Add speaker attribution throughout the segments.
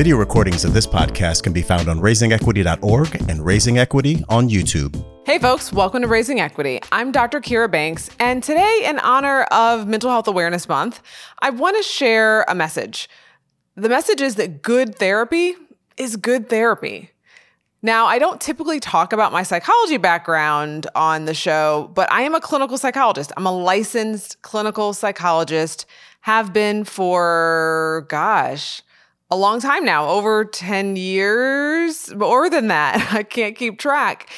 Speaker 1: Video recordings of this podcast can be found on raisingequity.org and Raising Equity on YouTube.
Speaker 2: Hey, folks, welcome to Raising Equity. I'm Dr. Kira Banks, and today, in honor of Mental Health Awareness Month, I want to share a message. The message is that good therapy is good therapy. Now, I don't typically talk about my psychology background on the show, but I am a clinical psychologist. I'm a licensed clinical psychologist, have been for, gosh, a long time now, over 10 years, more than that. I can't keep track.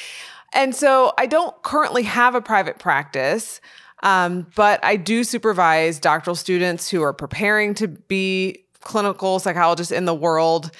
Speaker 2: And so I don't currently have a private practice, um, but I do supervise doctoral students who are preparing to be clinical psychologists in the world.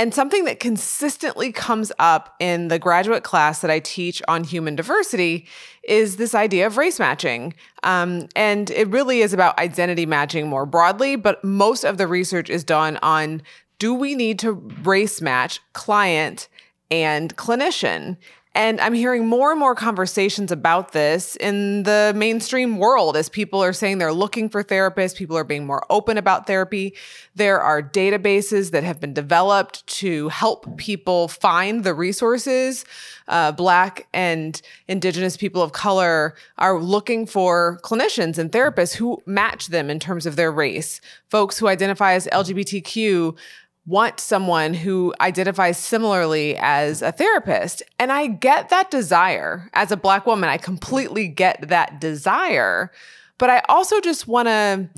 Speaker 2: And something that consistently comes up in the graduate class that I teach on human diversity is this idea of race matching. Um, and it really is about identity matching more broadly, but most of the research is done on do we need to race match client and clinician? And I'm hearing more and more conversations about this in the mainstream world as people are saying they're looking for therapists. People are being more open about therapy. There are databases that have been developed to help people find the resources. Uh, Black and Indigenous people of color are looking for clinicians and therapists who match them in terms of their race. Folks who identify as LGBTQ want someone who identifies similarly as a therapist. And I get that desire as a Black woman. I completely get that desire. But I also just want to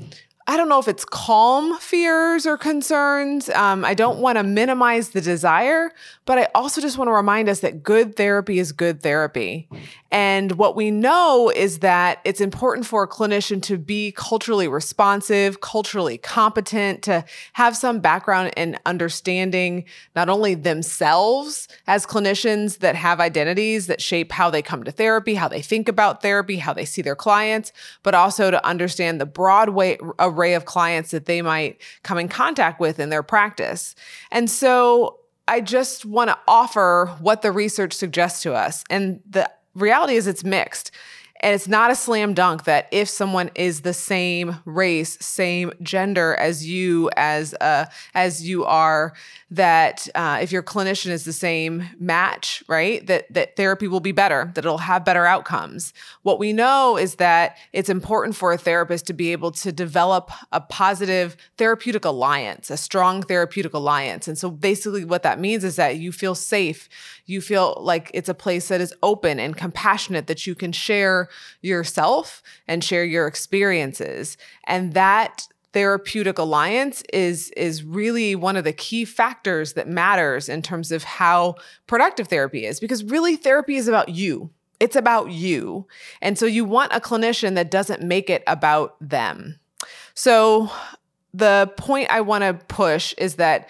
Speaker 2: I don't know if it's calm fears or concerns. Um, I don't want to minimize the desire, but I also just want to remind us that good therapy is good therapy. And what we know is that it's important for a clinician to be culturally responsive, culturally competent, to have some background in understanding not only themselves as clinicians that have identities that shape how they come to therapy, how they think about therapy, how they see their clients, but also to understand the broad way array of clients that they might come in contact with in their practice. And so I just want to offer what the research suggests to us. And the reality is it's mixed. And it's not a slam dunk that if someone is the same race, same gender as you, as uh, as you are, that uh, if your clinician is the same match, right, that that therapy will be better, that it'll have better outcomes. What we know is that it's important for a therapist to be able to develop a positive therapeutic alliance, a strong therapeutic alliance. And so basically, what that means is that you feel safe, you feel like it's a place that is open and compassionate, that you can share yourself and share your experiences. And that therapeutic alliance is is really one of the key factors that matters in terms of how productive therapy is because really therapy is about you. It's about you. And so you want a clinician that doesn't make it about them. So the point i want to push is that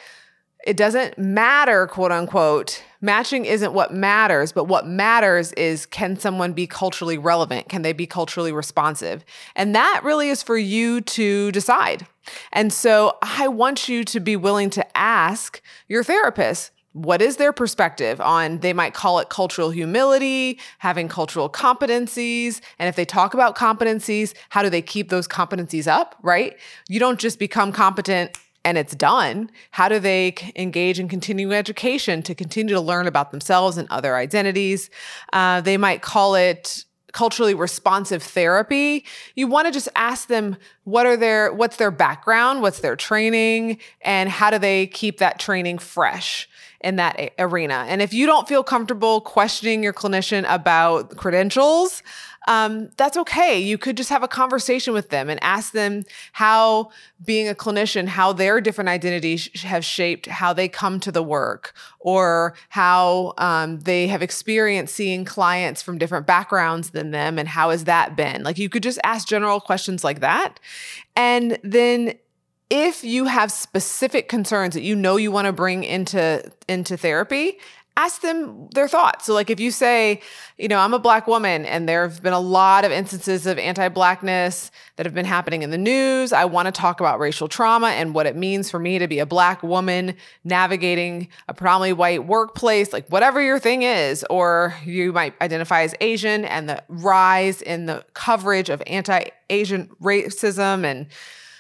Speaker 2: it doesn't matter, quote unquote. Matching isn't what matters, but what matters is can someone be culturally relevant? Can they be culturally responsive? And that really is for you to decide. And so I want you to be willing to ask your therapist what is their perspective on they might call it cultural humility having cultural competencies and if they talk about competencies how do they keep those competencies up right you don't just become competent and it's done, how do they engage in continuing education to continue to learn about themselves and other identities? Uh, they might call it culturally responsive therapy you want to just ask them what are their what's their background what's their training and how do they keep that training fresh in that a- arena and if you don't feel comfortable questioning your clinician about credentials um, that's okay. You could just have a conversation with them and ask them how being a clinician, how their different identities have shaped how they come to the work or how um, they have experienced seeing clients from different backgrounds than them and how has that been? Like you could just ask general questions like that. And then if you have specific concerns that you know you want to bring into into therapy ask them their thoughts. So, like if you say, you know, I'm a black woman and there have been a lot of instances of anti blackness that have been happening in the news. I want to talk about racial trauma and what it means for me to be a black woman navigating a predominantly white workplace, like whatever your thing is, or you might identify as Asian and the rise in the coverage of anti Asian racism and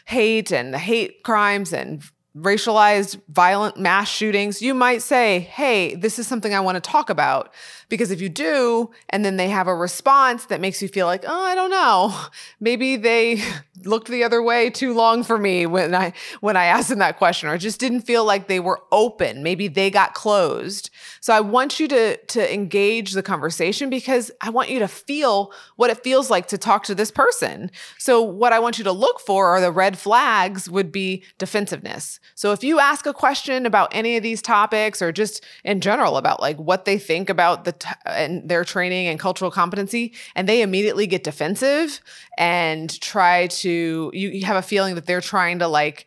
Speaker 2: hate and the hate crimes and racialized violent mass shootings, you might say, Hey, this is something I want to talk about. Because if you do, and then they have a response that makes you feel like, Oh, I don't know, maybe they looked the other way too long for me when I when I asked them that question, or just didn't feel like they were open. Maybe they got closed. So I want you to to engage the conversation because I want you to feel what it feels like to talk to this person. So what I want you to look for are the red flags would be defensiveness. So if you ask a question about any of these topics or just in general about like what they think about the t- and their training and cultural competency and they immediately get defensive and try to you, you have a feeling that they're trying to like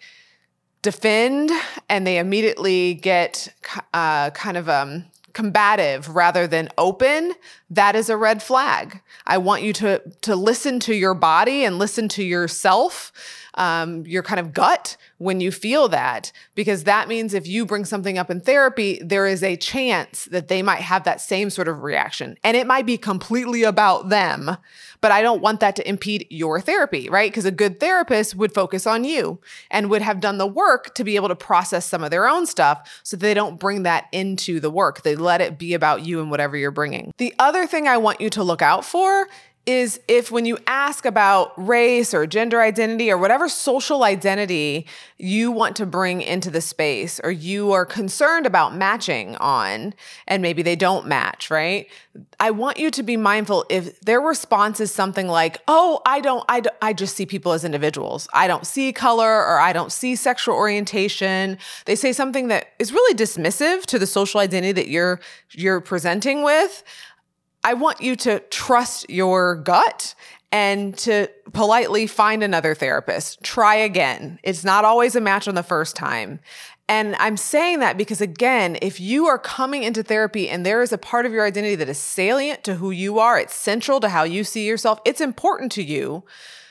Speaker 2: defend and they immediately get uh, kind of um combative rather than open, that is a red flag. I want you to to listen to your body and listen to yourself, um, your kind of gut when you feel that, because that means if you bring something up in therapy, there is a chance that they might have that same sort of reaction. And it might be completely about them, but I don't want that to impede your therapy, right? Because a good therapist would focus on you and would have done the work to be able to process some of their own stuff so they don't bring that into the work. They let it be about you and whatever you're bringing. The other thing I want you to look out for is if when you ask about race or gender identity or whatever social identity you want to bring into the space or you are concerned about matching on and maybe they don't match, right? I want you to be mindful if their response is something like, "Oh, I don't I, don't, I just see people as individuals. I don't see color or I don't see sexual orientation." They say something that is really dismissive to the social identity that you're you're presenting with. I want you to trust your gut and to politely find another therapist. Try again. It's not always a match on the first time. And I'm saying that because, again, if you are coming into therapy and there is a part of your identity that is salient to who you are, it's central to how you see yourself, it's important to you,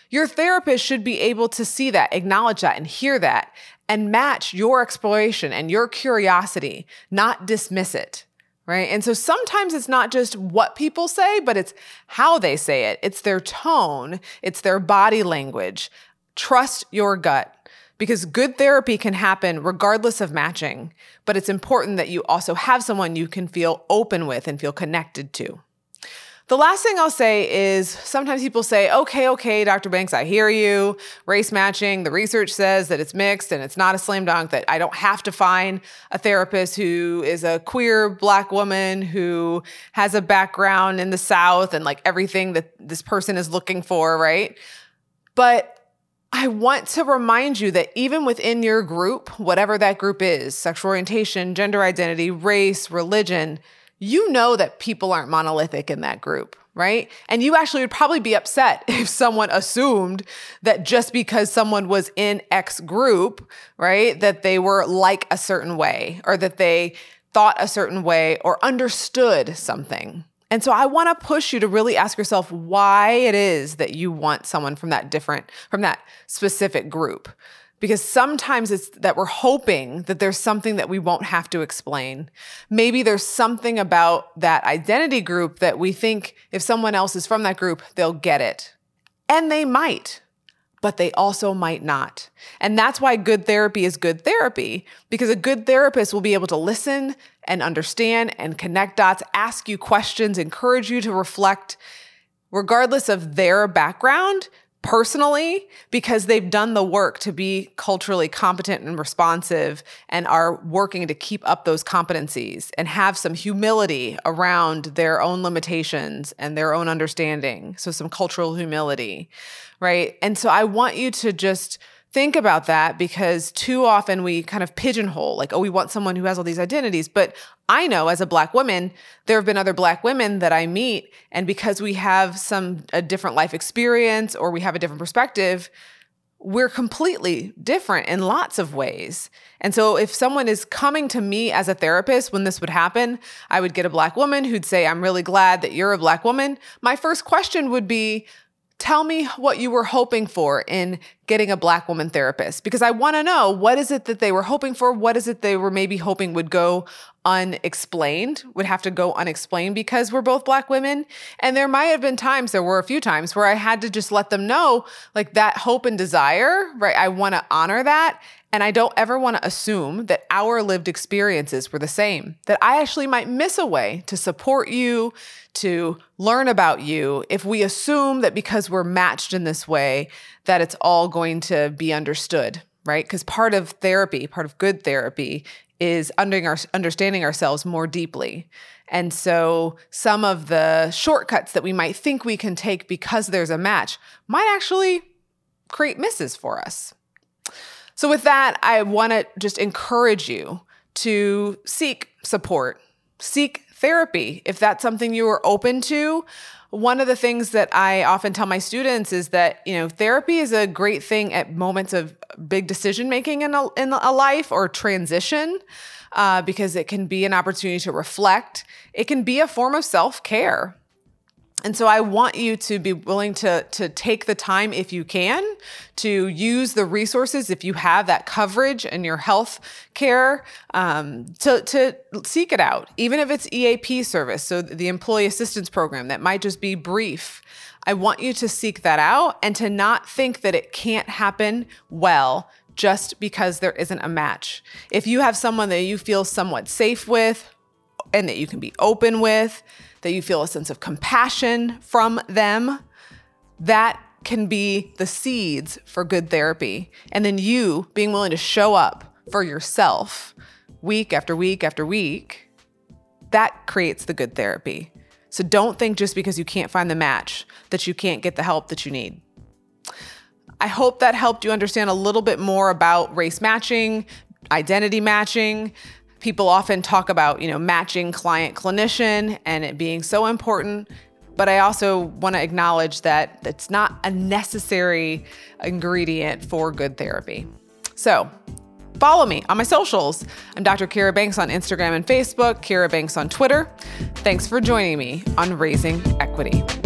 Speaker 2: your therapist should be able to see that, acknowledge that, and hear that, and match your exploration and your curiosity, not dismiss it right? And so sometimes it's not just what people say, but it's how they say it. It's their tone, it's their body language. Trust your gut because good therapy can happen regardless of matching, but it's important that you also have someone you can feel open with and feel connected to. The last thing I'll say is sometimes people say, okay, okay, Dr. Banks, I hear you. Race matching, the research says that it's mixed and it's not a slam dunk, that I don't have to find a therapist who is a queer black woman who has a background in the South and like everything that this person is looking for, right? But I want to remind you that even within your group, whatever that group is sexual orientation, gender identity, race, religion you know that people aren't monolithic in that group, right? And you actually would probably be upset if someone assumed that just because someone was in X group, right, that they were like a certain way or that they thought a certain way or understood something. And so I want to push you to really ask yourself why it is that you want someone from that different, from that specific group because sometimes it's that we're hoping that there's something that we won't have to explain. Maybe there's something about that identity group that we think if someone else is from that group, they'll get it. And they might, but they also might not. And that's why good therapy is good therapy, because a good therapist will be able to listen and understand and connect dots, ask you questions, encourage you to reflect, regardless of their background personally because they've done the work to be culturally competent and responsive and are working to keep up those competencies and have some humility around their own limitations and their own understanding. So, some cultural humility, right? And so, I want you to just think about that because too often we kind of pigeonhole like oh we want someone who has all these identities but i know as a black woman there have been other black women that i meet and because we have some a different life experience or we have a different perspective we're completely different in lots of ways. And so, if someone is coming to me as a therapist when this would happen, I would get a black woman who'd say, I'm really glad that you're a black woman. My first question would be, tell me what you were hoping for in getting a black woman therapist because I want to know what is it that they were hoping for? What is it they were maybe hoping would go unexplained, would have to go unexplained because we're both black women. And there might have been times, there were a few times where I had to just let them know like that hope and desire, right? I want to honor that. And I don't ever want to assume that our lived experiences were the same, that I actually might miss a way to support you, to learn about you, if we assume that because we're matched in this way, that it's all going to be understood, right? Because part of therapy, part of good therapy, is our, understanding ourselves more deeply. And so some of the shortcuts that we might think we can take because there's a match might actually create misses for us. So, with that, I want to just encourage you to seek support, seek therapy if that's something you are open to. One of the things that I often tell my students is that, you know, therapy is a great thing at moments of big decision making in a, in a life or transition. Uh, because it can be an opportunity to reflect. It can be a form of self care. And so I want you to be willing to, to take the time, if you can, to use the resources, if you have that coverage in your health care, um, to, to seek it out, even if it's EAP service, so the employee assistance program that might just be brief. I want you to seek that out and to not think that it can't happen well just because there isn't a match. If you have someone that you feel somewhat safe with and that you can be open with, that you feel a sense of compassion from them, that can be the seeds for good therapy. And then you being willing to show up for yourself week after week after week, that creates the good therapy. So don't think just because you can't find the match that you can't get the help that you need. I hope that helped you understand a little bit more about race matching, identity matching, people often talk about, you know, matching client clinician and it being so important. But I also want to acknowledge that it's not a necessary ingredient for good therapy. So, follow me on my socials. I'm Dr. Kira Banks on Instagram and Facebook, Kira Banks on Twitter. Thanks for joining me on Raising Equity.